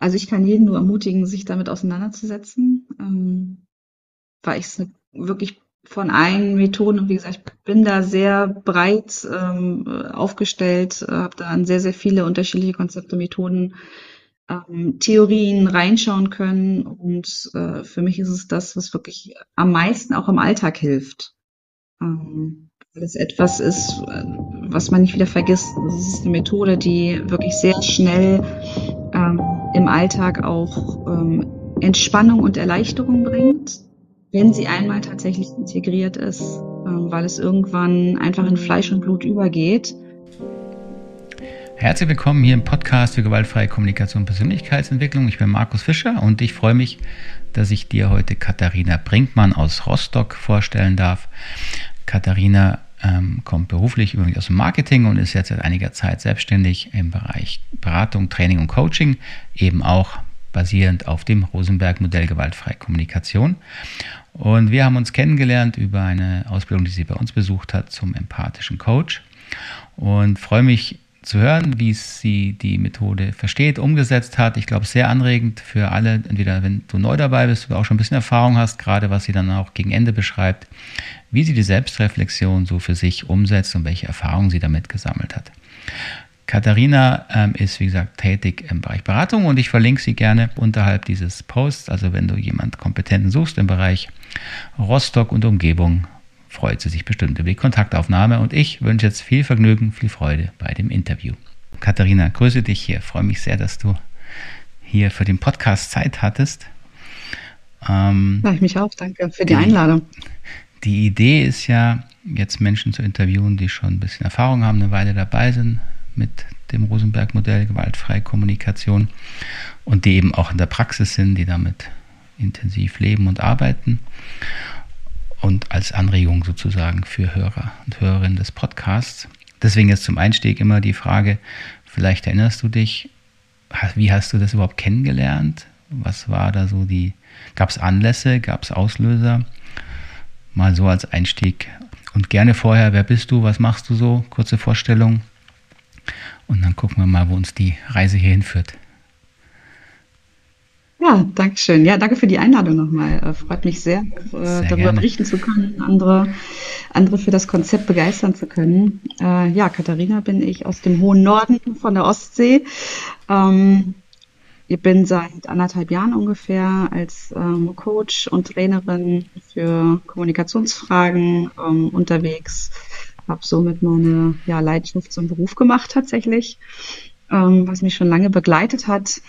Also ich kann jeden nur ermutigen, sich damit auseinanderzusetzen, ähm, weil ich es wirklich von allen Methoden und wie gesagt, ich bin da sehr breit ähm, aufgestellt, äh, habe da an sehr, sehr viele unterschiedliche Konzepte, Methoden, ähm, Theorien reinschauen können und äh, für mich ist es das, was wirklich am meisten auch im Alltag hilft. Ähm, weil es etwas ist, äh, was man nicht wieder vergisst. Es ist eine Methode, die wirklich sehr schnell ähm, im Alltag auch ähm, Entspannung und Erleichterung bringt wenn sie einmal tatsächlich integriert ist, ähm, weil es irgendwann einfach in Fleisch und Blut übergeht. Herzlich willkommen hier im Podcast für gewaltfreie Kommunikation und Persönlichkeitsentwicklung. Ich bin Markus Fischer und ich freue mich, dass ich dir heute Katharina Brinkmann aus Rostock vorstellen darf. Katharina ähm, kommt beruflich übrigens aus dem Marketing und ist jetzt seit einiger Zeit selbstständig im Bereich Beratung, Training und Coaching, eben auch basierend auf dem Rosenberg-Modell gewaltfreie Kommunikation. Und wir haben uns kennengelernt über eine Ausbildung, die sie bei uns besucht hat zum empathischen Coach. Und freue mich zu hören, wie sie die Methode versteht, umgesetzt hat. Ich glaube, sehr anregend für alle, entweder wenn du neu dabei bist oder auch schon ein bisschen Erfahrung hast, gerade was sie dann auch gegen Ende beschreibt, wie sie die Selbstreflexion so für sich umsetzt und welche Erfahrungen sie damit gesammelt hat. Katharina ähm, ist, wie gesagt, tätig im Bereich Beratung und ich verlinke sie gerne unterhalb dieses Posts. Also wenn du jemand Kompetenten suchst im Bereich Rostock und Umgebung, freut sie sich bestimmt über die Kontaktaufnahme und ich wünsche jetzt viel Vergnügen, viel Freude bei dem Interview. Katharina, grüße dich hier. Freue mich sehr, dass du hier für den Podcast Zeit hattest. Ähm, ja, ich mich auch. Danke für die, die Einladung. Die Idee ist ja, jetzt Menschen zu interviewen, die schon ein bisschen Erfahrung haben, eine Weile dabei sind, mit dem Rosenberg-Modell gewaltfreie Kommunikation und die eben auch in der Praxis sind, die damit intensiv leben und arbeiten und als Anregung sozusagen für Hörer und Hörerinnen des Podcasts. Deswegen jetzt zum Einstieg immer die Frage, vielleicht erinnerst du dich, wie hast du das überhaupt kennengelernt? Was war da so die, gab es Anlässe, gab es Auslöser? Mal so als Einstieg. Und gerne vorher, wer bist du, was machst du so? Kurze Vorstellung. Und dann gucken wir mal, wo uns die Reise hier hinführt. Ja, danke schön. Ja, danke für die Einladung nochmal. Äh, freut mich sehr, äh, sehr darüber gerne. berichten zu können, andere, andere für das Konzept begeistern zu können. Äh, ja, Katharina bin ich aus dem hohen Norden von der Ostsee. Ähm, ich bin seit anderthalb Jahren ungefähr als ähm, Coach und Trainerin für Kommunikationsfragen ähm, unterwegs habe somit meine ja, Leidenschaft zum Beruf gemacht tatsächlich, was mich schon lange begleitet hat.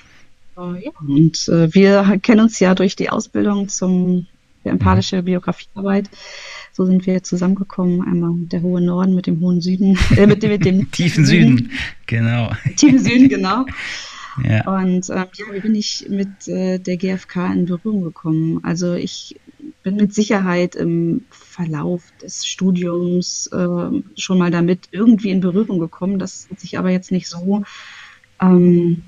Ja, und äh, wir kennen uns ja durch die Ausbildung zum für empathische. Biografiearbeit. So sind wir zusammengekommen. Einmal der hohe Norden mit dem hohen Süden, äh, mit dem, mit dem tiefen Süden. Süden. Genau. Tiefen Süden, genau. Ja. Und ähm, ja, wie bin ich mit äh, der GfK in Berührung gekommen? Also ich bin mit Sicherheit im Verlauf des Studiums äh, schon mal damit irgendwie in Berührung gekommen. Das hat sich aber jetzt nicht so ähm,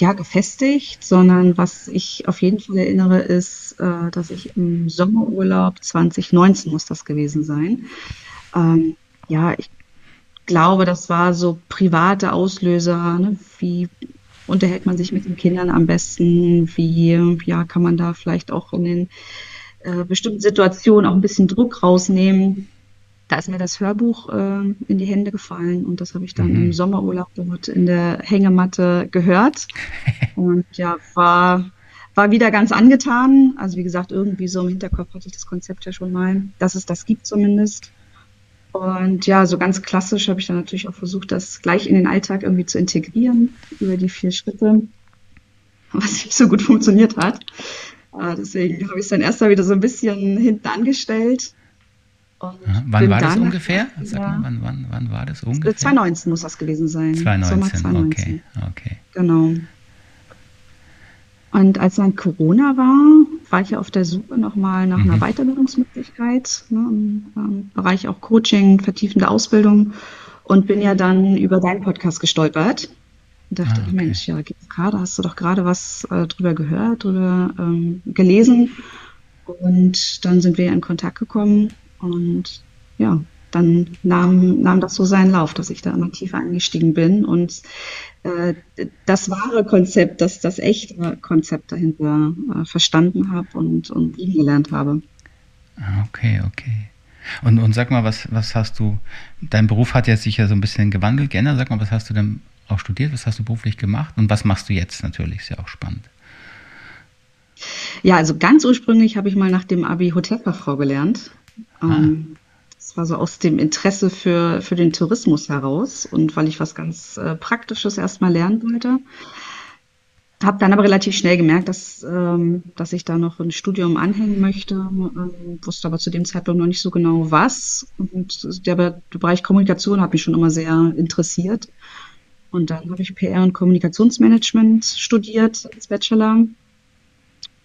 ja, gefestigt, sondern was ich auf jeden Fall erinnere, ist, äh, dass ich im Sommerurlaub 2019 muss das gewesen sein. Ähm, ja, ich glaube, das war so private Auslöser, ne? wie unterhält man sich mit den Kindern am besten, wie ja, kann man da vielleicht auch in den äh, bestimmten Situationen auch ein bisschen Druck rausnehmen. Da ist mir das Hörbuch äh, in die Hände gefallen und das habe ich dann mhm. im Sommerurlaub dort in der Hängematte gehört. und ja, war, war wieder ganz angetan. Also wie gesagt, irgendwie so im Hinterkopf hatte ich das Konzept ja schon mal, dass es das gibt zumindest. Und ja, so ganz klassisch habe ich dann natürlich auch versucht, das gleich in den Alltag irgendwie zu integrieren über die vier Schritte, was nicht so gut funktioniert hat. Äh, deswegen habe ich es dann erst mal wieder so ein bisschen hinten angestellt. Aha. Wann war das ungefähr? Sag mal, wann, wann, wann war das ungefähr? 2019 muss das gewesen sein. 2019, 2019. okay, okay. Genau. Und als dann Corona war, war ich ja auf der Suche nochmal nach mhm. einer Weiterbildungsmöglichkeit ne, im, im Bereich auch Coaching, vertiefende Ausbildung und bin ja dann über deinen Podcast gestolpert. Und dachte, ah, okay. Mensch, ja, GFK, da hast du doch gerade was äh, drüber gehört, drüber ähm, gelesen. Und dann sind wir in Kontakt gekommen und ja, dann nahm, nahm das so seinen Lauf, dass ich da immer tiefer eingestiegen bin und äh, das wahre Konzept, das, das echte Konzept dahinter äh, verstanden habe und, und lieben gelernt habe. Ah, okay, okay. Und, und sag mal, was, was hast du, dein Beruf hat ja sich ja so ein bisschen gewandelt, geändert. Sag mal, was hast du denn auch studiert, was hast du beruflich gemacht und was machst du jetzt natürlich, ist ja auch spannend. Ja, also ganz ursprünglich habe ich mal nach dem Abi Hotelfachfrau gelernt. Ähm, das war so aus dem Interesse für, für den Tourismus heraus und weil ich was ganz äh, Praktisches erstmal lernen wollte. Habe dann aber relativ schnell gemerkt, dass, ähm, dass ich da noch ein Studium anhängen möchte, ähm, wusste aber zu dem Zeitpunkt noch nicht so genau was. Und der, der Bereich Kommunikation hat mich schon immer sehr interessiert. Und dann habe ich PR und Kommunikationsmanagement studiert als Bachelor.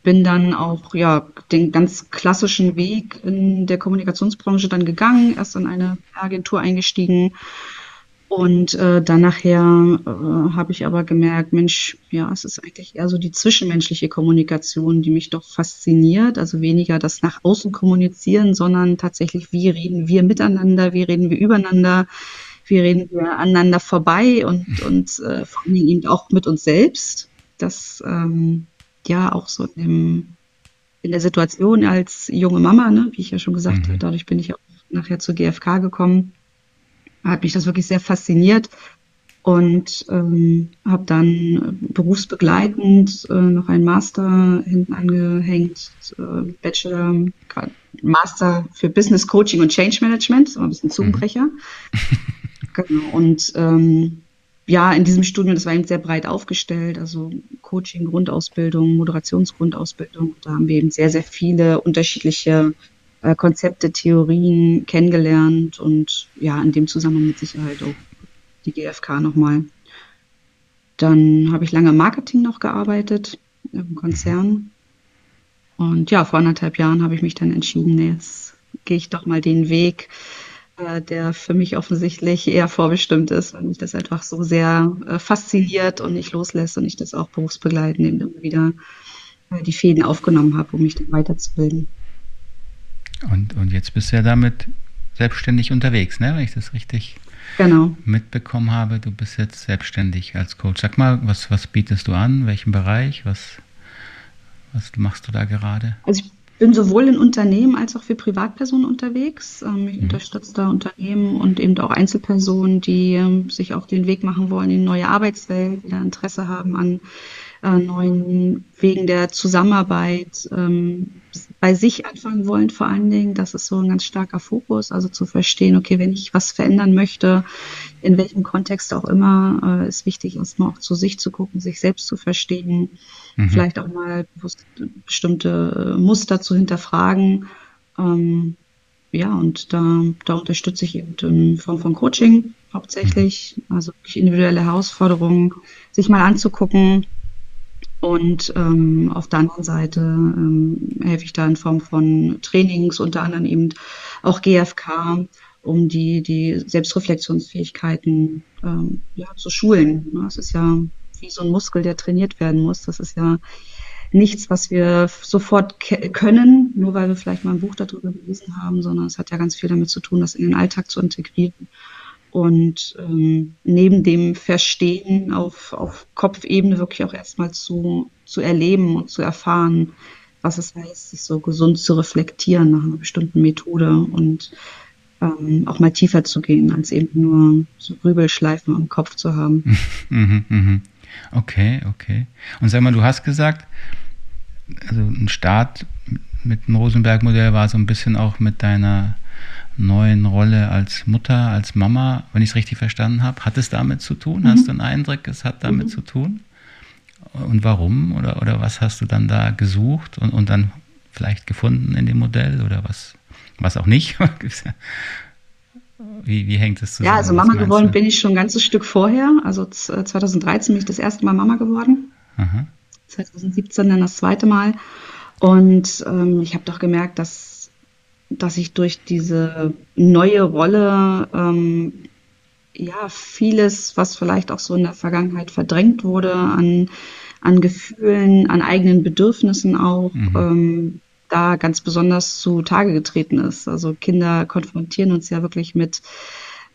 Bin dann auch ja den ganz klassischen Weg in der Kommunikationsbranche dann gegangen, erst in eine Agentur eingestiegen und äh, dann nachher äh, habe ich aber gemerkt, Mensch, ja, es ist eigentlich eher so die zwischenmenschliche Kommunikation, die mich doch fasziniert. Also weniger das nach außen kommunizieren, sondern tatsächlich, wie reden wir miteinander, wie reden wir übereinander, wie reden wir aneinander vorbei und, und äh, vor Dingen eben auch mit uns selbst. Das ähm, ja auch so in, dem, in der Situation als junge Mama, ne, wie ich ja schon gesagt mhm. habe, dadurch bin ich auch nachher zur GfK gekommen hat mich das wirklich sehr fasziniert und ähm, habe dann berufsbegleitend äh, noch einen Master hinten angehängt, äh, Bachelor, Master für Business Coaching und Change Management, so ein bisschen. Zungenbrecher. Mhm. genau. Und ähm, ja, in diesem Studium, das war eben sehr breit aufgestellt, also Coaching, Grundausbildung, Moderationsgrundausbildung. Da haben wir eben sehr, sehr viele unterschiedliche äh, Konzepte, Theorien kennengelernt und ja, in dem Zusammenhang mit Sicherheit auch die GfK nochmal. Dann habe ich lange im Marketing noch gearbeitet, im Konzern. Und ja, vor anderthalb Jahren habe ich mich dann entschieden, jetzt gehe ich doch mal den Weg, äh, der für mich offensichtlich eher vorbestimmt ist, weil mich das einfach so sehr äh, fasziniert und nicht loslässt und ich das auch berufsbegleitend eben immer wieder äh, die Fäden aufgenommen habe, um mich dann weiterzubilden. Und, und jetzt bist du ja damit selbstständig unterwegs, ne? wenn ich das richtig genau. mitbekommen habe. Du bist jetzt selbstständig als Coach. Sag mal, was, was bietest du an? Welchen Bereich? Was, was machst du da gerade? Also ich bin sowohl in Unternehmen als auch für Privatpersonen unterwegs. Ähm, ich mhm. unterstütze da Unternehmen und eben auch Einzelpersonen, die ähm, sich auch den Weg machen wollen in neue Arbeitswelt, die da Interesse haben an äh, neuen Wegen der Zusammenarbeit, ähm, bei sich anfangen wollen vor allen Dingen. Das ist so ein ganz starker Fokus, also zu verstehen, okay, wenn ich was verändern möchte, in welchem Kontext auch immer, äh, ist wichtig, erstmal auch zu sich zu gucken, sich selbst zu verstehen, mhm. vielleicht auch mal bestimmte äh, Muster zu hinterfragen. Ähm, ja, und da, da unterstütze ich eben in Form von Coaching hauptsächlich, also individuelle Herausforderungen, sich mal anzugucken, und ähm, auf der anderen Seite ähm, helfe ich da in Form von Trainings, unter anderem eben auch GFK, um die, die Selbstreflexionsfähigkeiten ähm, ja, zu schulen. Das ist ja wie so ein Muskel, der trainiert werden muss. Das ist ja nichts, was wir sofort können, nur weil wir vielleicht mal ein Buch darüber gelesen haben, sondern es hat ja ganz viel damit zu tun, das in den Alltag zu integrieren. Und ähm, neben dem Verstehen auf, auf Kopfebene wirklich auch erstmal zu, zu erleben und zu erfahren, was es heißt, sich so gesund zu reflektieren nach einer bestimmten Methode und ähm, auch mal tiefer zu gehen, als eben nur so Rübelschleifen im Kopf zu haben. Mhm, mhm. Okay, okay. Und sag mal, du hast gesagt, also ein Start mit dem Rosenberg-Modell war so ein bisschen auch mit deiner neuen Rolle als Mutter, als Mama, wenn ich es richtig verstanden habe. Hat es damit zu tun? Mhm. Hast du einen Eindruck, es hat damit mhm. zu tun? Und warum? Oder, oder was hast du dann da gesucht und, und dann vielleicht gefunden in dem Modell oder was, was auch nicht? Wie, wie hängt es zusammen? Ja, also Mama geworden du? bin ich schon ein ganzes Stück vorher. Also 2013 bin ich das erste Mal Mama geworden. Aha. 2017 dann das zweite Mal. Und ähm, ich habe doch gemerkt, dass dass ich durch diese neue Rolle ähm, ja vieles, was vielleicht auch so in der Vergangenheit verdrängt wurde, an, an Gefühlen, an eigenen Bedürfnissen auch, mhm. ähm, da ganz besonders zu Tage getreten ist. Also Kinder konfrontieren uns ja wirklich mit,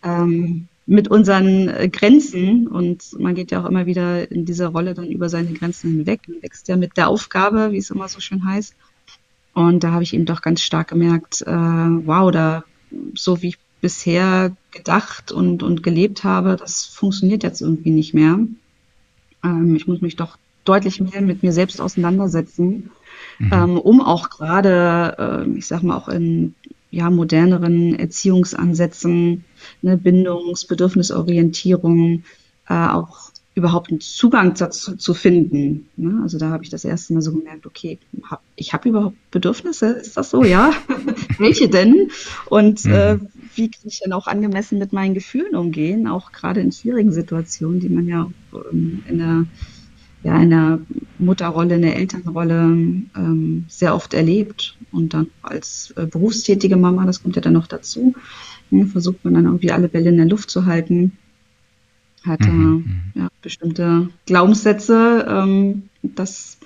ähm, mit unseren äh, Grenzen und man geht ja auch immer wieder in dieser Rolle dann über seine Grenzen hinweg. Man wächst ja mit der Aufgabe, wie es immer so schön heißt. Und da habe ich eben doch ganz stark gemerkt, äh, wow, da so wie ich bisher gedacht und, und gelebt habe, das funktioniert jetzt irgendwie nicht mehr. Ähm, ich muss mich doch deutlich mehr mit mir selbst auseinandersetzen, mhm. ähm, um auch gerade, äh, ich sag mal, auch in ja, moderneren Erziehungsansätzen, ne, Bindungs-, Bedürfnisorientierung, äh, auch überhaupt einen Zugang dazu zu finden. Ne? Also da habe ich das erste Mal so gemerkt, okay, hab, ich habe überhaupt Bedürfnisse, ist das so? Ja. Welche denn? Und mhm. äh, wie kann ich denn auch angemessen mit meinen Gefühlen umgehen, auch gerade in schwierigen Situationen, die man ja ähm, in der ja, in der Mutterrolle, in der Elternrolle ähm, sehr oft erlebt. Und dann als äh, berufstätige Mama, das kommt ja dann noch dazu, ne, versucht man dann irgendwie alle Bälle in der Luft zu halten. Hat mhm. mhm. ja, bestimmte Glaubenssätze, ähm, dass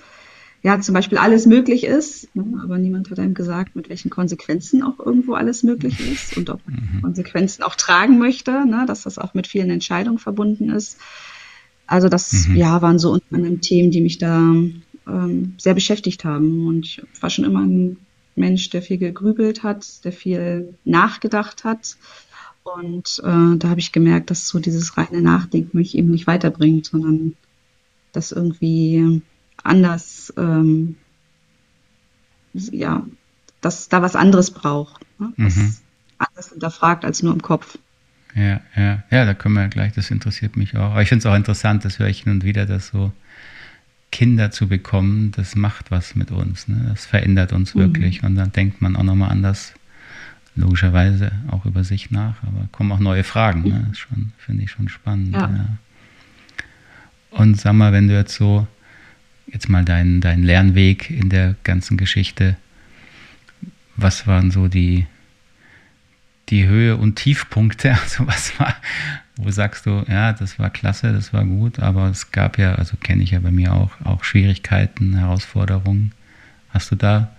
ja zum Beispiel alles möglich ist, ne, aber niemand hat einem gesagt, mit welchen Konsequenzen auch irgendwo alles möglich ist und ob man mhm. Konsequenzen auch tragen möchte, ne, dass das auch mit vielen Entscheidungen verbunden ist. Also das mhm. ja waren so unter anderem Themen, die mich da ähm, sehr beschäftigt haben. Und ich war schon immer ein Mensch, der viel gegrübelt hat, der viel nachgedacht hat. Und äh, da habe ich gemerkt, dass so dieses reine Nachdenken mich eben nicht weiterbringt, sondern das irgendwie anders, ähm, ja, dass da was anderes braucht, ne? was mhm. anders hinterfragt als nur im Kopf. Ja, ja, ja, da können wir ja gleich, das interessiert mich auch. Aber ich finde es auch interessant, das höre ich hin und wieder, dass so Kinder zu bekommen, das macht was mit uns. Ne? Das verändert uns mhm. wirklich. Und dann denkt man auch nochmal anders, logischerweise auch über sich nach. Aber kommen auch neue Fragen. Ne? Das finde ich schon spannend. Ja. ja. Und sag mal, wenn du jetzt so, jetzt mal deinen dein Lernweg in der ganzen Geschichte, was waren so die, die Höhe und Tiefpunkte? Also was war, wo sagst du, ja, das war klasse, das war gut, aber es gab ja, also kenne ich ja bei mir auch, auch Schwierigkeiten, Herausforderungen. Hast du da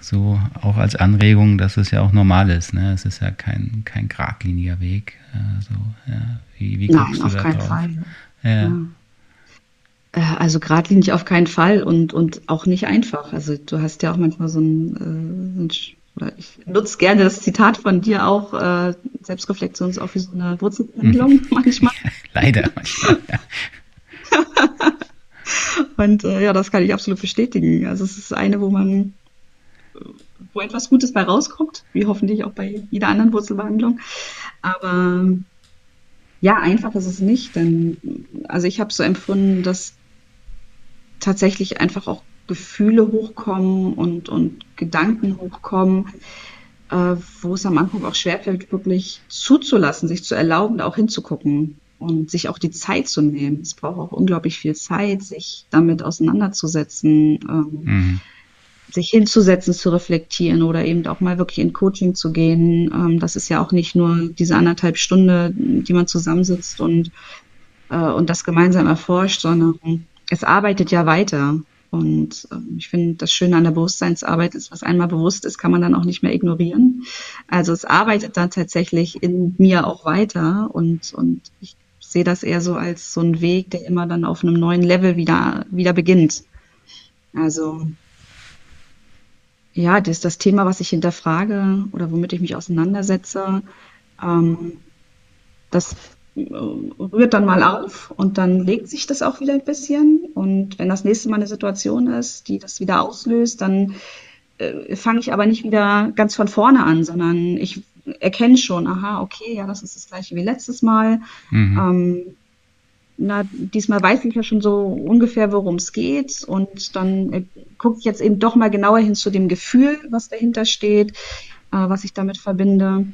so auch als Anregung, dass es ja auch normal ist, ne? Es ist ja kein, kein geradliniger Weg. Also, ja, wie, wie Nein, auf keinen drauf? Fall. Ja. ja. Äh, also geradlinig auf keinen Fall und, und auch nicht einfach. Also du hast ja auch manchmal so ein, äh, ich nutze gerne das Zitat von dir auch, äh, Selbstreflexion ist auch wie so eine Wurzelbehandlung mhm. manchmal. Leider manchmal, ja. Und äh, ja, das kann ich absolut bestätigen. Also es ist eine, wo man, wo etwas Gutes bei rauskommt, wie hoffentlich auch bei jeder anderen Wurzelbehandlung. Aber ja, einfach ist es nicht, denn also ich habe so empfunden, dass tatsächlich einfach auch Gefühle hochkommen und, und Gedanken hochkommen, äh, wo es am Anfang auch schwerfällt, wirklich zuzulassen, sich zu erlauben, da auch hinzugucken und sich auch die Zeit zu nehmen. Es braucht auch unglaublich viel Zeit, sich damit auseinanderzusetzen, ähm, mhm. Sich hinzusetzen, zu reflektieren oder eben auch mal wirklich in Coaching zu gehen. Ähm, das ist ja auch nicht nur diese anderthalb Stunden, die man zusammensitzt und, äh, und das gemeinsam erforscht, sondern es arbeitet ja weiter. Und ähm, ich finde, das Schöne an der Bewusstseinsarbeit ist, was einmal bewusst ist, kann man dann auch nicht mehr ignorieren. Also es arbeitet dann tatsächlich in mir auch weiter und, und ich sehe das eher so als so ein Weg, der immer dann auf einem neuen Level wieder, wieder beginnt. Also ja, das ist das Thema, was ich hinterfrage oder womit ich mich auseinandersetze. Ähm, das rührt dann mal auf und dann legt sich das auch wieder ein bisschen. Und wenn das nächste Mal eine Situation ist, die das wieder auslöst, dann äh, fange ich aber nicht wieder ganz von vorne an, sondern ich erkenne schon, aha, okay, ja, das ist das gleiche wie letztes Mal. Mhm. Ähm, na, diesmal weiß ich ja schon so ungefähr, worum es geht. Und dann äh, gucke ich jetzt eben doch mal genauer hin zu dem Gefühl, was dahinter steht, äh, was ich damit verbinde.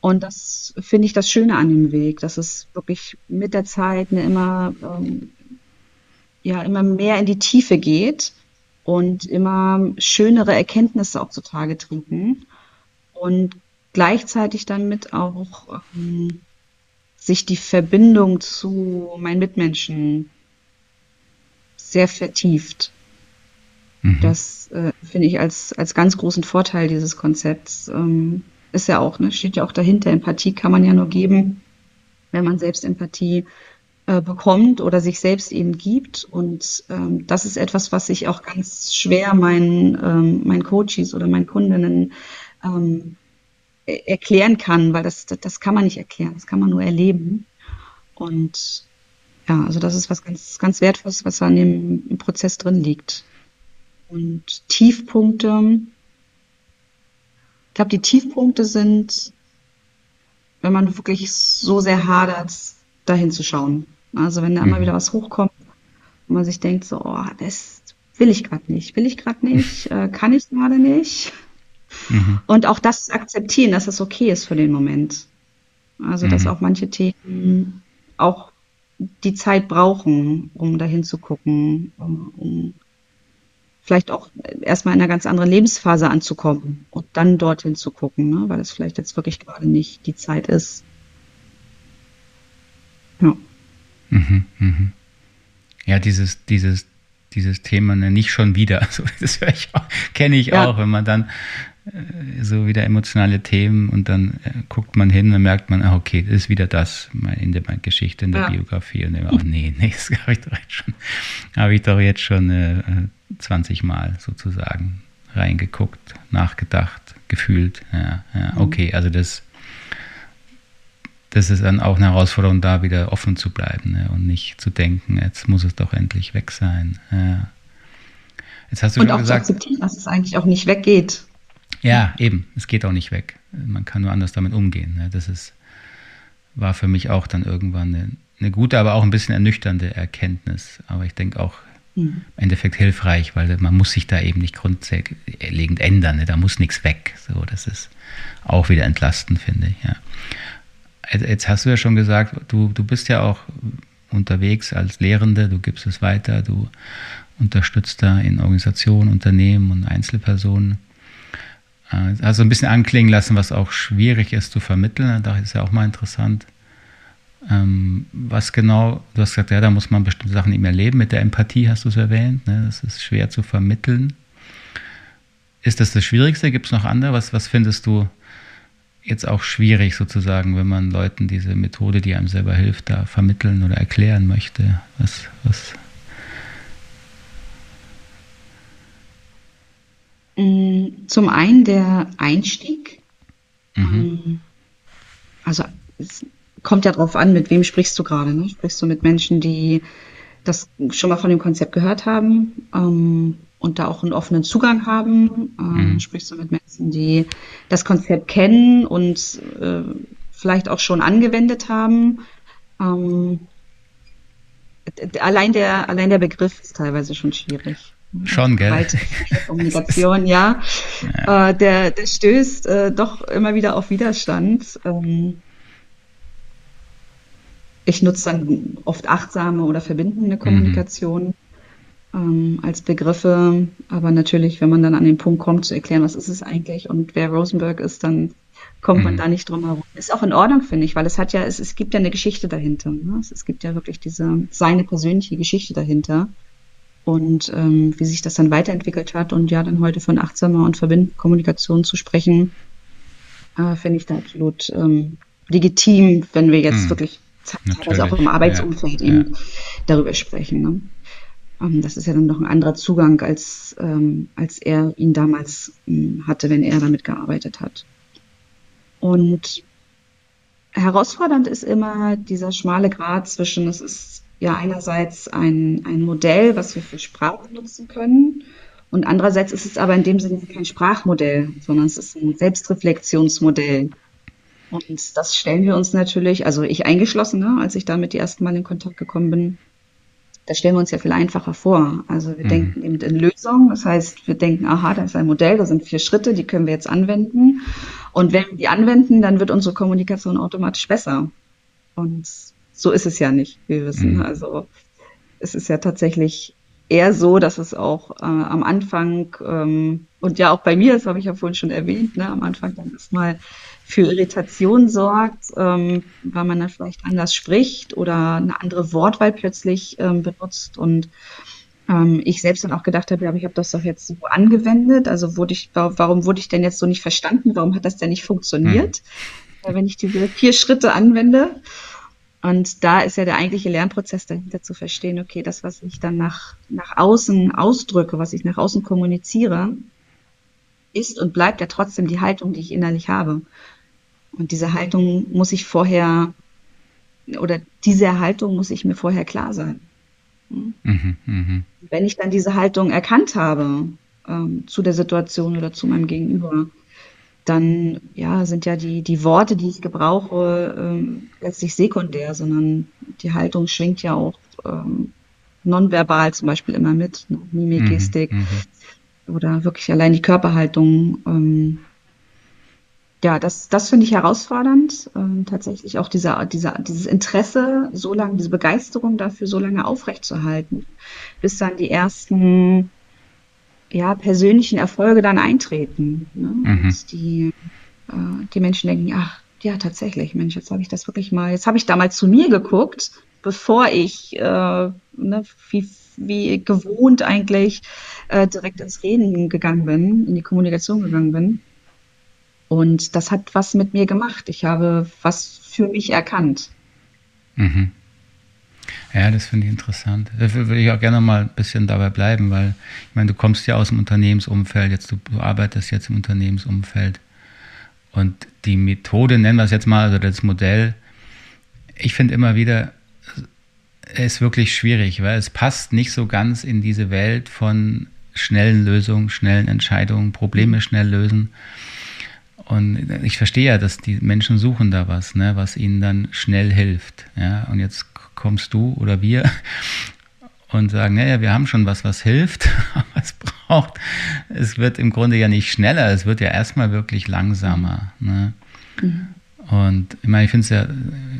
Und das finde ich das Schöne an dem Weg, dass es wirklich mit der Zeit eine immer, ähm, ja, immer mehr in die Tiefe geht und immer schönere Erkenntnisse auch zutage treten und gleichzeitig damit auch ähm, sich die Verbindung zu meinen Mitmenschen sehr vertieft. Mhm. Das äh, finde ich als, als ganz großen Vorteil dieses Konzepts. Ähm, ist ja auch, ne, steht ja auch dahinter. Empathie kann man ja nur geben, wenn man selbst Empathie äh, bekommt oder sich selbst eben gibt. Und ähm, das ist etwas, was ich auch ganz schwer meinen, ähm, meinen Coaches oder meinen Kundinnen ähm, erklären kann, weil das, das, das kann man nicht erklären, das kann man nur erleben. Und ja, also das ist was ganz, ganz Wertvolles, was an dem im Prozess drin liegt. Und Tiefpunkte, ich glaube, die Tiefpunkte sind, wenn man wirklich so sehr hadert, dahin zu schauen. Also wenn da immer mhm. wieder was hochkommt und man sich denkt, so, oh, das will ich gerade nicht, will ich gerade nicht, äh, kann ich gerade nicht. Mhm. Und auch das akzeptieren, dass es okay ist für den Moment. Also, dass mhm. auch manche Themen auch die Zeit brauchen, um dahin zu gucken, um, um vielleicht auch erstmal in einer ganz anderen Lebensphase anzukommen und dann dorthin zu gucken, ne? weil es vielleicht jetzt wirklich gerade nicht die Zeit ist. Ja. Mhm, mhm. Ja, dieses, dieses, dieses Thema ne, nicht schon wieder. Also, das kenne ich ja. auch, wenn man dann so wieder emotionale Themen und dann äh, guckt man hin und merkt man, ah, okay, das ist wieder das in der Geschichte, in der ja. Biografie. Und dann, oh nee, nee, das habe ich doch jetzt schon, habe ich doch jetzt schon äh, 20 Mal sozusagen reingeguckt, nachgedacht, gefühlt. Ja, ja, mhm. okay, also das, das ist dann auch eine Herausforderung, da wieder offen zu bleiben ne, und nicht zu denken, jetzt muss es doch endlich weg sein. Ja. Jetzt hast du und auch gesagt, zu akzeptieren, dass es eigentlich auch nicht weggeht. Ja, eben. Es geht auch nicht weg. Man kann nur anders damit umgehen. Ne? Das ist, war für mich auch dann irgendwann eine, eine gute, aber auch ein bisschen ernüchternde Erkenntnis. Aber ich denke auch mhm. im Endeffekt hilfreich, weil man muss sich da eben nicht grundlegend ändern. Ne? Da muss nichts weg. So, das ist auch wieder entlastend, finde ich. Ja. Jetzt hast du ja schon gesagt, du, du bist ja auch unterwegs als Lehrende, du gibst es weiter, du unterstützt da in Organisationen, Unternehmen und Einzelpersonen. Also ein bisschen anklingen lassen, was auch schwierig ist zu vermitteln. Da ist ja auch mal interessant. Ähm, was genau, du hast gesagt, ja, da muss man bestimmte Sachen eben erleben. Mit der Empathie hast du es erwähnt. Ne? Das ist schwer zu vermitteln. Ist das das Schwierigste? Gibt es noch andere? Was, was findest du jetzt auch schwierig sozusagen, wenn man Leuten diese Methode, die einem selber hilft, da vermitteln oder erklären möchte? Was, was Mm, zum einen der Einstieg. Mhm. Ähm, also es kommt ja darauf an, mit wem sprichst du gerade. Ne? Sprichst du mit Menschen, die das schon mal von dem Konzept gehört haben ähm, und da auch einen offenen Zugang haben? Ähm, mhm. Sprichst du mit Menschen, die das Konzept kennen und äh, vielleicht auch schon angewendet haben? Ähm, allein der, allein der Begriff ist teilweise schon schwierig. Schon, gell? Kommunikation, ja. ja. Äh, der, der stößt äh, doch immer wieder auf Widerstand. Ähm, ich nutze dann oft achtsame oder verbindende mhm. Kommunikation mhm. ähm, als Begriffe. Aber natürlich, wenn man dann an den Punkt kommt, zu erklären, was ist es eigentlich und wer Rosenberg ist, dann kommt mhm. man da nicht drum herum. Ist auch in Ordnung, finde ich, weil es hat ja, es, es gibt ja eine Geschichte dahinter. Ne? Es, es gibt ja wirklich diese, seine persönliche Geschichte dahinter und ähm, wie sich das dann weiterentwickelt hat. Und ja, dann heute von achtsamer und verbindender Kommunikation zu sprechen, äh, finde ich da absolut ähm, legitim, wenn wir jetzt hm. wirklich teilweise auch im Arbeitsumfeld ja. eben ja. darüber sprechen. Ne? Ähm, das ist ja dann noch ein anderer Zugang, als, ähm, als er ihn damals ähm, hatte, wenn er damit gearbeitet hat. Und herausfordernd ist immer dieser schmale Grad zwischen, es ist ja einerseits ein, ein Modell, was wir für Sprache nutzen können. Und andererseits ist es aber in dem Sinne kein Sprachmodell, sondern es ist ein Selbstreflexionsmodell. Und das stellen wir uns natürlich, also ich eingeschlossen, ne, als ich damit die ersten Mal in Kontakt gekommen bin, das stellen wir uns ja viel einfacher vor. Also wir mhm. denken eben in Lösungen, das heißt, wir denken, aha, da ist ein Modell, da sind vier Schritte, die können wir jetzt anwenden. Und wenn wir die anwenden, dann wird unsere Kommunikation automatisch besser. Und so ist es ja nicht, wir wissen. Mhm. Also es ist ja tatsächlich eher so, dass es auch äh, am Anfang ähm, und ja auch bei mir, das habe ich ja vorhin schon erwähnt, ne, am Anfang dann erstmal für Irritation sorgt, ähm, weil man dann vielleicht anders spricht oder eine andere Wortwahl plötzlich ähm, benutzt und ähm, ich selbst dann auch gedacht habe, ja, aber ich habe das doch jetzt so angewendet. Also wurde ich, warum wurde ich denn jetzt so nicht verstanden? Warum hat das denn nicht funktioniert, mhm. wenn ich diese vier Schritte anwende? Und da ist ja der eigentliche Lernprozess dahinter zu verstehen, okay, das, was ich dann nach, nach außen ausdrücke, was ich nach außen kommuniziere, ist und bleibt ja trotzdem die Haltung, die ich innerlich habe. Und diese Haltung muss ich vorher, oder diese Haltung muss ich mir vorher klar sein. Mhm, mh. Wenn ich dann diese Haltung erkannt habe ähm, zu der Situation oder zu meinem Gegenüber, dann ja, sind ja die, die Worte, die ich gebrauche, ähm, letztlich sekundär, sondern die Haltung schwingt ja auch ähm, nonverbal zum Beispiel immer mit, ne? Mimik, mhm, Gestik mhm, oder wirklich allein die Körperhaltung. Ähm, ja, das, das finde ich herausfordernd. Ähm, tatsächlich auch dieser, dieser, dieses Interesse, so lange, diese Begeisterung dafür so lange aufrechtzuerhalten, bis dann die ersten ja, persönlichen Erfolge dann eintreten. Ne? Mhm. die, äh, die Menschen denken, ach, ja, tatsächlich, Mensch, jetzt habe ich das wirklich mal, jetzt habe ich da mal zu mir geguckt, bevor ich äh, ne, wie, wie gewohnt eigentlich äh, direkt ins Reden gegangen bin, in die Kommunikation gegangen bin. Und das hat was mit mir gemacht. Ich habe was für mich erkannt. Mhm. Ja, das finde ich interessant. Da würde ich auch gerne mal ein bisschen dabei bleiben, weil ich meine, du kommst ja aus dem Unternehmensumfeld, jetzt du, du arbeitest jetzt im Unternehmensumfeld. Und die Methode, nennen wir es jetzt mal, also das Modell, ich finde immer wieder, es ist wirklich schwierig, weil es passt nicht so ganz in diese Welt von schnellen Lösungen, schnellen Entscheidungen, Probleme schnell lösen. Und ich verstehe ja, dass die Menschen suchen da was, ne, was ihnen dann schnell hilft. Ja? Und jetzt kommst du oder wir und sagen, naja, wir haben schon was, was hilft, aber es braucht, es wird im Grunde ja nicht schneller, es wird ja erstmal wirklich langsamer. Ne? Mhm. Und ich meine, ich finde es ja,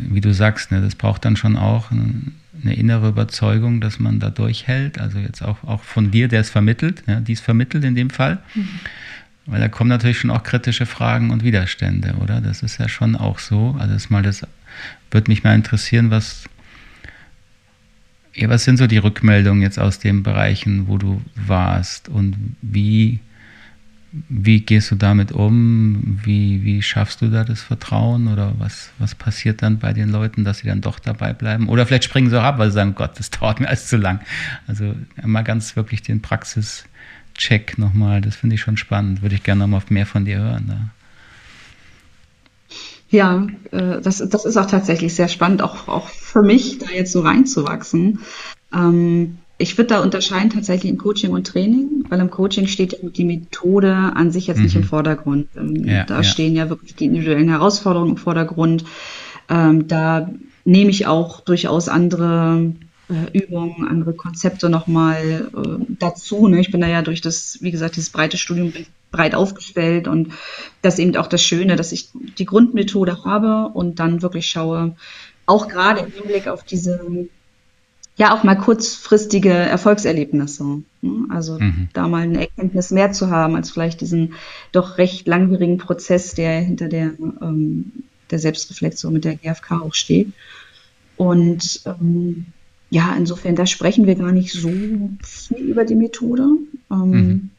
wie du sagst, ne, das braucht dann schon auch eine innere Überzeugung, dass man da durchhält. Also jetzt auch, auch von dir, der es vermittelt, ja, die es vermittelt in dem Fall. Mhm. Weil da kommen natürlich schon auch kritische Fragen und Widerstände, oder? Das ist ja schon auch so. Also das mal das würde mich mal interessieren, was ja, was sind so die Rückmeldungen jetzt aus den Bereichen, wo du warst und wie, wie gehst du damit um? Wie, wie schaffst du da das Vertrauen oder was, was passiert dann bei den Leuten, dass sie dann doch dabei bleiben? Oder vielleicht springen sie auch ab, weil sie sagen, Gott, das dauert mir alles zu lang. Also mal ganz wirklich den Praxis- Check nochmal. Das finde ich schon spannend. Würde ich gerne nochmal mehr von dir hören. Da. Ja, äh, das, das ist auch tatsächlich sehr spannend, auch, auch für mich, da jetzt so reinzuwachsen. Ähm, ich würde da unterscheiden tatsächlich in Coaching und Training, weil im Coaching steht die Methode an sich jetzt mhm. nicht im mhm. Vordergrund. Ähm, ja, da ja. stehen ja wirklich die individuellen Herausforderungen im Vordergrund. Ähm, da nehme ich auch durchaus andere äh, Übungen, andere Konzepte nochmal äh, dazu. Ne? Ich bin da ja durch das, wie gesagt, dieses breite Studium breit aufgestellt und das ist eben auch das Schöne, dass ich die Grundmethode habe und dann wirklich schaue, auch gerade im Hinblick auf diese ja auch mal kurzfristige Erfolgserlebnisse. Ne? Also mhm. da mal eine Erkenntnis mehr zu haben, als vielleicht diesen doch recht langwierigen Prozess, der hinter der, ähm, der Selbstreflexion mit der GfK auch steht. Und ähm, ja, insofern, da sprechen wir gar nicht so viel über die Methode. Ähm, mhm.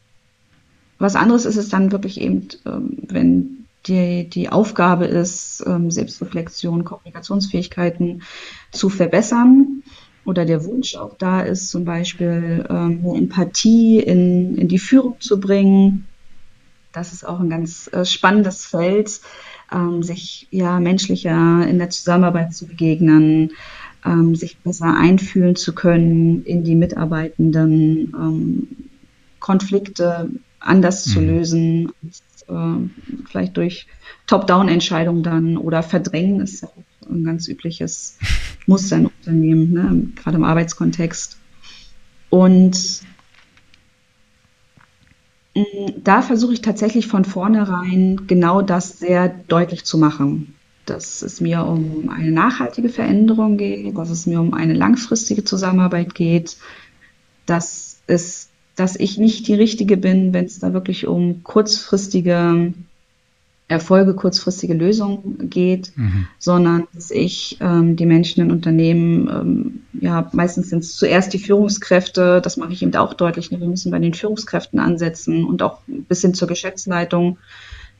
Was anderes ist es dann wirklich eben, ähm, wenn die, die Aufgabe ist, ähm, Selbstreflexion, Kommunikationsfähigkeiten zu verbessern oder der Wunsch auch da ist, zum Beispiel ähm, Empathie in, in die Führung zu bringen. Das ist auch ein ganz äh, spannendes Feld, sich ja menschlicher in der Zusammenarbeit zu begegnen, sich besser einfühlen zu können in die Mitarbeitenden, Konflikte anders mhm. zu lösen, äh, vielleicht durch Top-Down-Entscheidungen dann oder Verdrängen ist ja auch ein ganz übliches Muster in Unternehmen, ne, gerade im Arbeitskontext. Und mm, da versuche ich tatsächlich von vornherein genau das sehr deutlich zu machen dass es mir um eine nachhaltige Veränderung geht, dass es mir um eine langfristige Zusammenarbeit geht, dass es, dass ich nicht die Richtige bin, wenn es da wirklich um kurzfristige Erfolge, kurzfristige Lösungen geht, mhm. sondern dass ich ähm, die Menschen in Unternehmen, ähm, ja, meistens sind es zuerst die Führungskräfte, das mache ich eben auch deutlich, ne? wir müssen bei den Führungskräften ansetzen und auch bis hin zur Geschäftsleitung,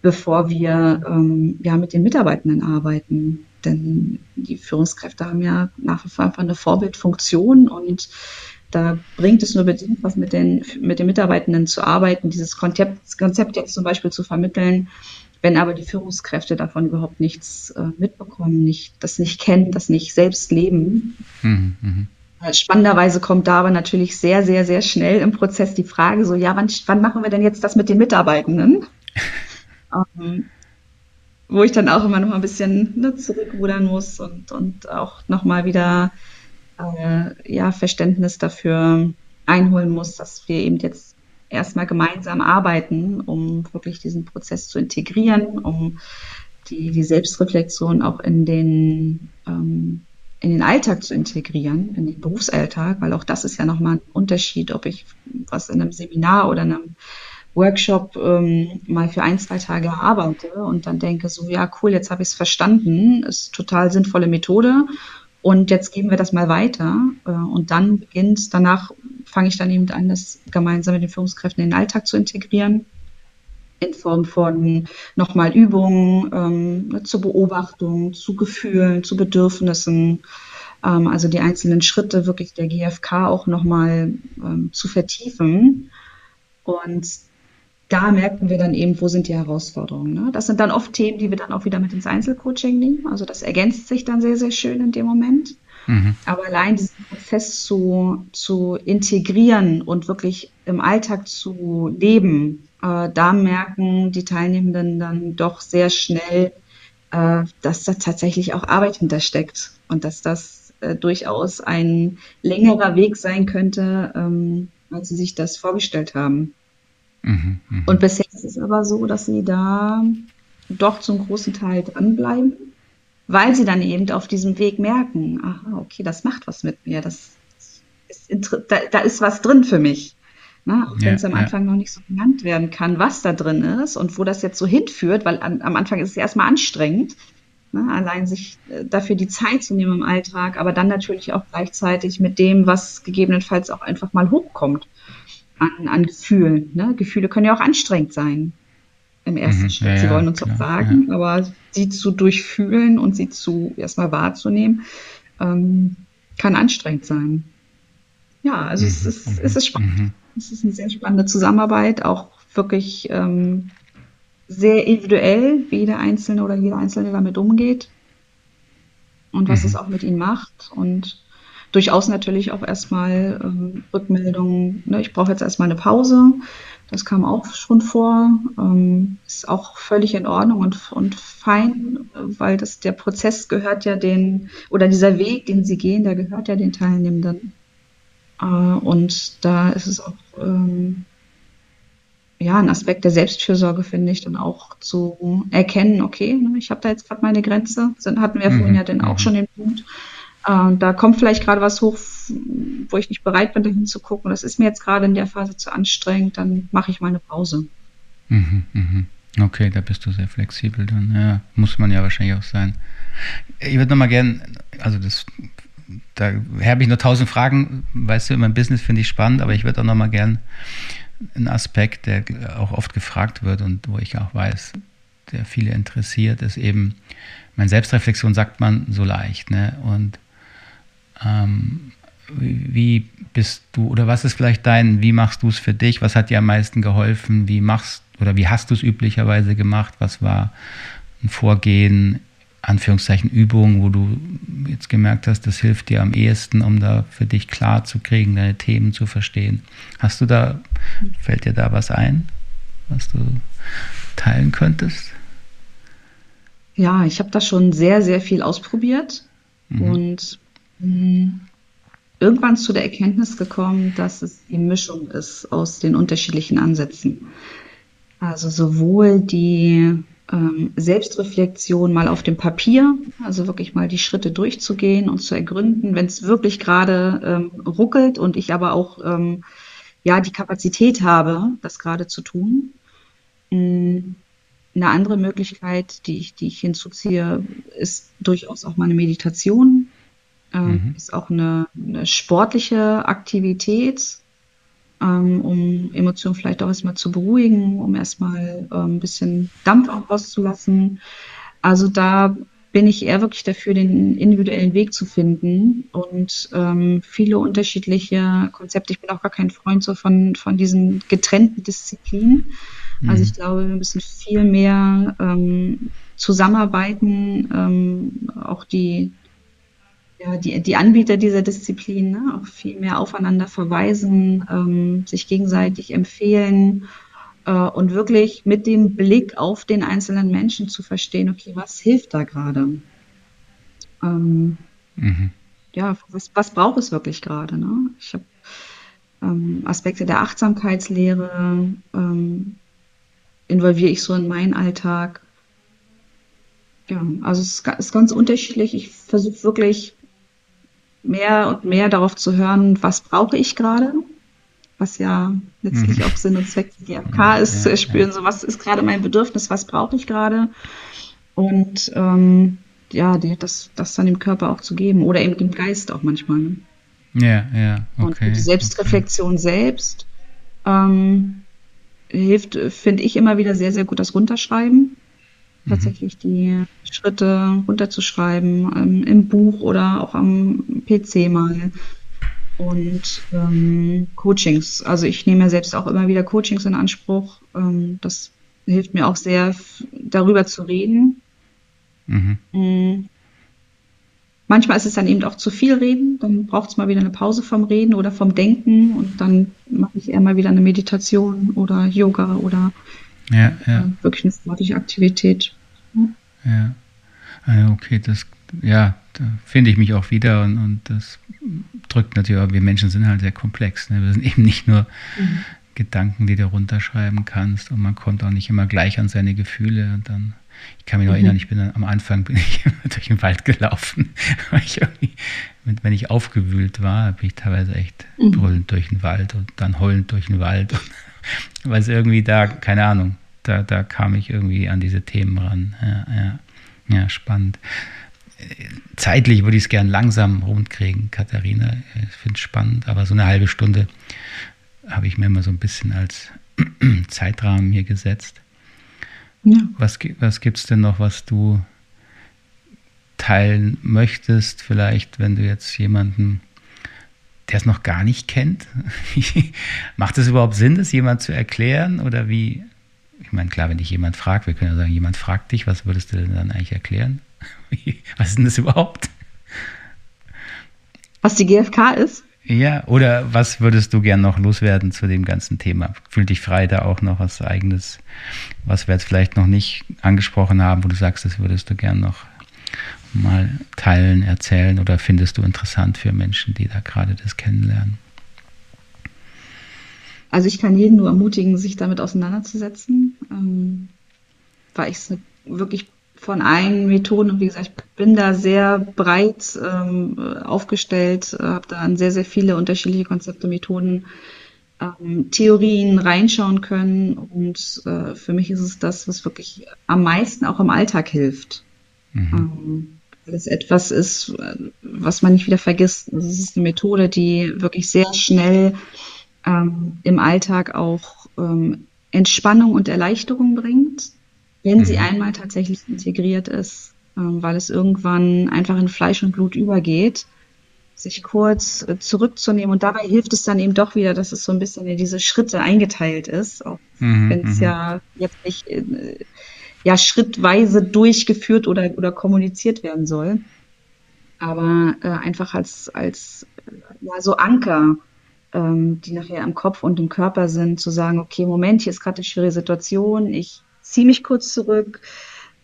bevor wir ähm, ja mit den Mitarbeitenden arbeiten. Denn die Führungskräfte haben ja nach wie vor einfach eine Vorbildfunktion und da bringt es nur bedingt was mit den, mit den Mitarbeitenden zu arbeiten, dieses Konzept, Konzept jetzt zum Beispiel zu vermitteln, wenn aber die Führungskräfte davon überhaupt nichts äh, mitbekommen, nicht, das nicht kennen, das nicht selbst leben. Mhm, mh. Äh, spannenderweise kommt da aber natürlich sehr, sehr, sehr schnell im Prozess die Frage so, ja, wann, wann machen wir denn jetzt das mit den Mitarbeitenden? ähm, wo ich dann auch immer noch mal ein bisschen ne, zurückrudern muss und, und auch noch mal wieder äh, ja, Verständnis dafür einholen muss, dass wir eben jetzt erstmal gemeinsam arbeiten, um wirklich diesen Prozess zu integrieren, um die, die Selbstreflexion auch in den, ähm, in den Alltag zu integrieren, in den Berufsalltag, weil auch das ist ja nochmal ein Unterschied, ob ich was in einem Seminar oder in einem Workshop ähm, mal für ein, zwei Tage arbeite und dann denke so, ja cool, jetzt habe ich es verstanden, ist total sinnvolle Methode und jetzt geben wir das mal weiter. Äh, und dann beginnt, danach fange ich dann eben an, das gemeinsam mit den Führungskräften in den Alltag zu integrieren. In Form von nochmal Übungen ähm, ne, zur Beobachtung, zu Gefühlen, zu Bedürfnissen. Ähm, also die einzelnen Schritte wirklich der GfK auch nochmal ähm, zu vertiefen. Und da merken wir dann eben, wo sind die Herausforderungen. Ne? Das sind dann oft Themen, die wir dann auch wieder mit ins Einzelcoaching nehmen. Also das ergänzt sich dann sehr, sehr schön in dem Moment. Mhm. Aber allein diesen Prozess zu, zu integrieren und wirklich im Alltag zu leben, äh, da merken die Teilnehmenden dann doch sehr schnell, äh, dass da tatsächlich auch Arbeit hintersteckt und dass das äh, durchaus ein längerer Weg sein könnte, ähm, als sie sich das vorgestellt haben. Mhm, mh. Und bisher ist es aber so, dass sie da doch zum großen Teil dranbleiben, weil sie dann eben auf diesem Weg merken, aha, okay, das macht was mit mir, das ist, da, da ist was drin für mich. Ne? Auch ja, wenn es am Anfang noch nicht so genannt werden kann, was da drin ist und wo das jetzt so hinführt, weil an, am Anfang ist es erstmal anstrengend, ne? allein sich äh, dafür die Zeit zu nehmen im Alltag, aber dann natürlich auch gleichzeitig mit dem, was gegebenenfalls auch einfach mal hochkommt an, an Gefühlen. Ne? Gefühle können ja auch anstrengend sein im ersten mhm, Schritt. Ja, sie wollen uns klar, auch sagen, ja. aber sie zu durchfühlen und sie zu erstmal wahrzunehmen, ähm, kann anstrengend sein. Ja, also mhm, es, ist, mhm, es ist spannend. Mhm. Es ist eine sehr spannende Zusammenarbeit, auch wirklich ähm, sehr individuell, wie jeder Einzelne oder jeder Einzelne damit umgeht und was mhm. es auch mit ihnen macht. Und durchaus natürlich auch erstmal ähm, Rückmeldungen, ne, ich brauche jetzt erstmal eine Pause. Das kam auch schon vor. Ähm, ist auch völlig in Ordnung und, und fein, weil das der Prozess gehört ja den, oder dieser Weg, den sie gehen, der gehört ja den Teilnehmenden. Äh, und da ist es auch ähm, ja, ein Aspekt der Selbstfürsorge, finde ich, dann auch zu erkennen, okay, ne, ich habe da jetzt gerade meine Grenze. Dann hatten wir mhm. vorhin ja dann auch mhm. schon den Punkt. Äh, da kommt vielleicht gerade was hoch, wo ich nicht bereit bin, dahin zu gucken. Das ist mir jetzt gerade in der Phase zu anstrengend, dann mache ich mal eine Pause. Mhm, mhm. Okay, da bist du sehr flexibel dann. Ja, muss man ja wahrscheinlich auch sein. Ich würde nochmal gern, also das, da habe ich nur tausend Fragen, weißt du, mein Business finde ich spannend, aber ich würde auch nochmal gern einen Aspekt, der auch oft gefragt wird und wo ich auch weiß, der viele interessiert, ist eben, meine Selbstreflexion sagt man so leicht, ne? Und ähm, wie bist du oder was ist vielleicht dein, wie machst du es für dich? Was hat dir am meisten geholfen? Wie machst oder wie hast du es üblicherweise gemacht? Was war ein Vorgehen, Anführungszeichen Übung, wo du jetzt gemerkt hast, das hilft dir am ehesten, um da für dich klar zu kriegen, deine Themen zu verstehen? Hast du da, fällt dir da was ein, was du teilen könntest? Ja, ich habe da schon sehr, sehr viel ausprobiert mhm. und irgendwann zu der Erkenntnis gekommen, dass es die Mischung ist aus den unterschiedlichen Ansätzen. Also sowohl die ähm, Selbstreflexion mal auf dem Papier, also wirklich mal die Schritte durchzugehen und zu ergründen, wenn es wirklich gerade ähm, ruckelt und ich aber auch ähm, ja die Kapazität habe, das gerade zu tun. Mm, eine andere Möglichkeit, die ich, die ich hinzuziehe, ist durchaus auch meine Meditation. Ähm, mhm. Ist auch eine, eine sportliche Aktivität, ähm, um Emotionen vielleicht auch erstmal zu beruhigen, um erstmal ähm, ein bisschen Dampf auch rauszulassen. Also da bin ich eher wirklich dafür, den individuellen Weg zu finden und ähm, viele unterschiedliche Konzepte. Ich bin auch gar kein Freund so von, von diesen getrennten Disziplinen. Mhm. Also ich glaube, wir müssen viel mehr ähm, zusammenarbeiten, ähm, auch die, ja, die, die Anbieter dieser Disziplin ne, auch viel mehr aufeinander verweisen, ähm, sich gegenseitig empfehlen äh, und wirklich mit dem Blick auf den einzelnen Menschen zu verstehen, okay, was hilft da gerade? Ähm, mhm. Ja, was, was braucht es wirklich gerade? Ne? Ich habe ähm, Aspekte der Achtsamkeitslehre, ähm, involviere ich so in meinen Alltag. Ja, also es ist ganz unterschiedlich. Ich versuche wirklich mehr und mehr darauf zu hören, was brauche ich gerade was ja letztlich mhm. auch Sinn und Zweck der GfK ist, ja, zu erspüren, ja. so was ist gerade mein Bedürfnis, was brauche ich gerade und ähm, ja, das, das dann dem Körper auch zu geben oder eben dem Geist auch manchmal. Ne? Ja, ja, okay. Und die Selbstreflexion okay. selbst ähm, hilft, finde ich, immer wieder sehr, sehr gut das Runterschreiben. Mhm. Tatsächlich die Schritte runterzuschreiben, ähm, im Buch oder auch am PC mal und ähm, Coachings. Also ich nehme ja selbst auch immer wieder Coachings in Anspruch. Ähm, das hilft mir auch sehr, darüber zu reden. Mhm. Mm. Manchmal ist es dann eben auch zu viel Reden, dann braucht es mal wieder eine Pause vom Reden oder vom Denken und dann mache ich eher mal wieder eine Meditation oder Yoga oder ja, ja. Äh, wirklich eine sportliche Aktivität. Ja. ja. Okay, das ja, da finde ich mich auch wieder und, und das drückt natürlich auch, wir Menschen sind halt sehr komplex. Ne? Wir sind eben nicht nur mhm. Gedanken, die du runterschreiben kannst und man kommt auch nicht immer gleich an seine Gefühle und dann ich kann mich noch mhm. erinnern, ich bin dann, am Anfang bin ich durch den Wald gelaufen. ich wenn ich aufgewühlt war, bin ich teilweise echt mhm. brüllend durch den Wald und dann heulend durch den Wald. Weil es irgendwie da, keine Ahnung, da, da kam ich irgendwie an diese Themen ran. Ja, ja, ja spannend zeitlich würde ich es gern langsam rundkriegen, Katharina. Ich finde es spannend, aber so eine halbe Stunde habe ich mir immer so ein bisschen als Zeitrahmen hier gesetzt. Ja. Was, was gibt es denn noch, was du teilen möchtest? Vielleicht, wenn du jetzt jemanden, der es noch gar nicht kennt, macht es überhaupt Sinn, das jemand zu erklären? Oder wie? Ich meine, klar, wenn dich jemand fragt, wir können ja sagen, jemand fragt dich, was würdest du denn dann eigentlich erklären? Was ist denn das überhaupt? Was die GfK ist? Ja, oder was würdest du gern noch loswerden zu dem ganzen Thema? Fühl dich frei, da auch noch was eigenes, was wir jetzt vielleicht noch nicht angesprochen haben, wo du sagst, das würdest du gern noch mal teilen, erzählen oder findest du interessant für Menschen, die da gerade das kennenlernen? Also ich kann jeden nur ermutigen, sich damit auseinanderzusetzen, ähm, weil ich es wirklich von allen Methoden. Und wie gesagt, ich bin da sehr breit ähm, aufgestellt, äh, habe da an sehr, sehr viele unterschiedliche Konzepte, Methoden, ähm, Theorien reinschauen können. Und äh, für mich ist es das, was wirklich am meisten auch im Alltag hilft. Mhm. Weil es etwas ist, was man nicht wieder vergisst. Es ist eine Methode, die wirklich sehr schnell ähm, im Alltag auch ähm, Entspannung und Erleichterung bringt wenn mhm. sie einmal tatsächlich integriert ist, ähm, weil es irgendwann einfach in Fleisch und Blut übergeht, sich kurz äh, zurückzunehmen. Und dabei hilft es dann eben doch wieder, dass es so ein bisschen in diese Schritte eingeteilt ist, auch mhm, wenn es mhm. ja jetzt nicht äh, ja schrittweise durchgeführt oder, oder kommuniziert werden soll. Aber äh, einfach als, als ja, so Anker, ähm, die nachher im Kopf und im Körper sind, zu sagen, okay, Moment, hier ist gerade eine schwierige Situation, ich ziehe mich kurz zurück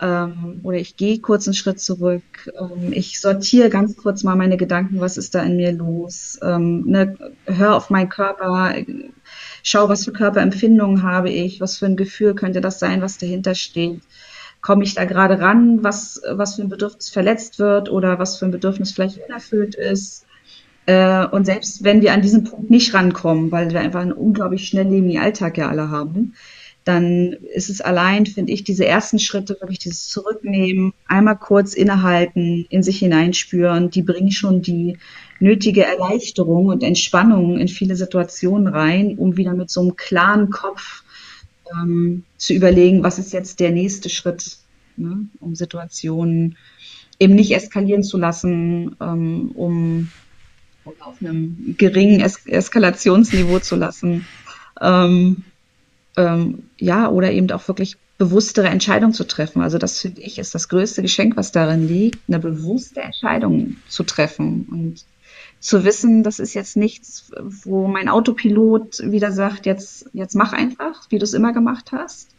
ähm, oder ich gehe kurz einen Schritt zurück. Ähm, ich sortiere ganz kurz mal meine Gedanken, was ist da in mir los. Ähm, ne, hör auf meinen Körper, schau, was für Körperempfindungen habe ich, was für ein Gefühl könnte das sein, was dahinter steht. Komme ich da gerade ran, was, was für ein Bedürfnis verletzt wird oder was für ein Bedürfnis vielleicht unerfüllt ist. Äh, und selbst wenn wir an diesen Punkt nicht rankommen, weil wir einfach einen unglaublich schnelllebigen Alltag ja alle haben, dann ist es allein, finde ich, diese ersten Schritte, wirklich dieses Zurücknehmen, einmal kurz innehalten, in sich hineinspüren, die bringen schon die nötige Erleichterung und Entspannung in viele Situationen rein, um wieder mit so einem klaren Kopf ähm, zu überlegen, was ist jetzt der nächste Schritt, ne, um Situationen eben nicht eskalieren zu lassen, ähm, um, um, auf einem geringen es Eskalationsniveau zu lassen. Ähm, ähm, ja, oder eben auch wirklich bewusstere Entscheidungen zu treffen. Also das finde ich ist das größte Geschenk, was darin liegt, eine bewusste Entscheidung zu treffen und zu wissen, das ist jetzt nichts, wo mein Autopilot wieder sagt, jetzt, jetzt mach einfach, wie du es immer gemacht hast,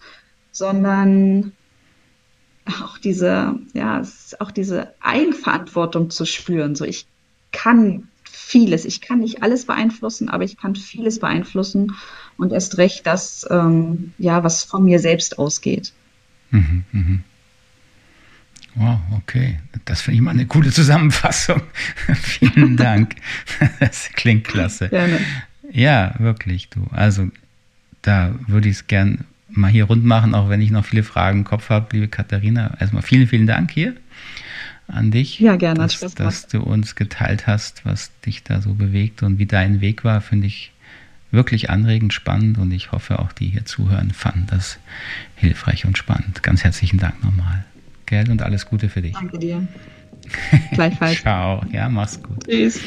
sondern auch diese, ja, auch diese Eigenverantwortung zu spüren. So, ich kann vieles. Ich kann nicht alles beeinflussen, aber ich kann vieles beeinflussen und erst recht das, ähm, ja, was von mir selbst ausgeht. Mhm, mh. Wow, okay. Das finde ich mal eine coole Zusammenfassung. Vielen Dank. Das klingt klasse. Gerne. Ja, wirklich, du. Also, da würde ich es gern mal hier rund machen, auch wenn ich noch viele Fragen im Kopf habe, liebe Katharina. Erstmal vielen, vielen Dank hier an dich. Ja, gerne. Dass, dass du uns geteilt hast, was dich da so bewegt und wie dein Weg war, finde ich wirklich anregend, spannend und ich hoffe auch die hier zuhören fanden das hilfreich und spannend. Ganz herzlichen Dank nochmal. Gell und alles Gute für dich. Danke dir. Gleichfalls. Ciao. Ja, mach's gut. Tschüss.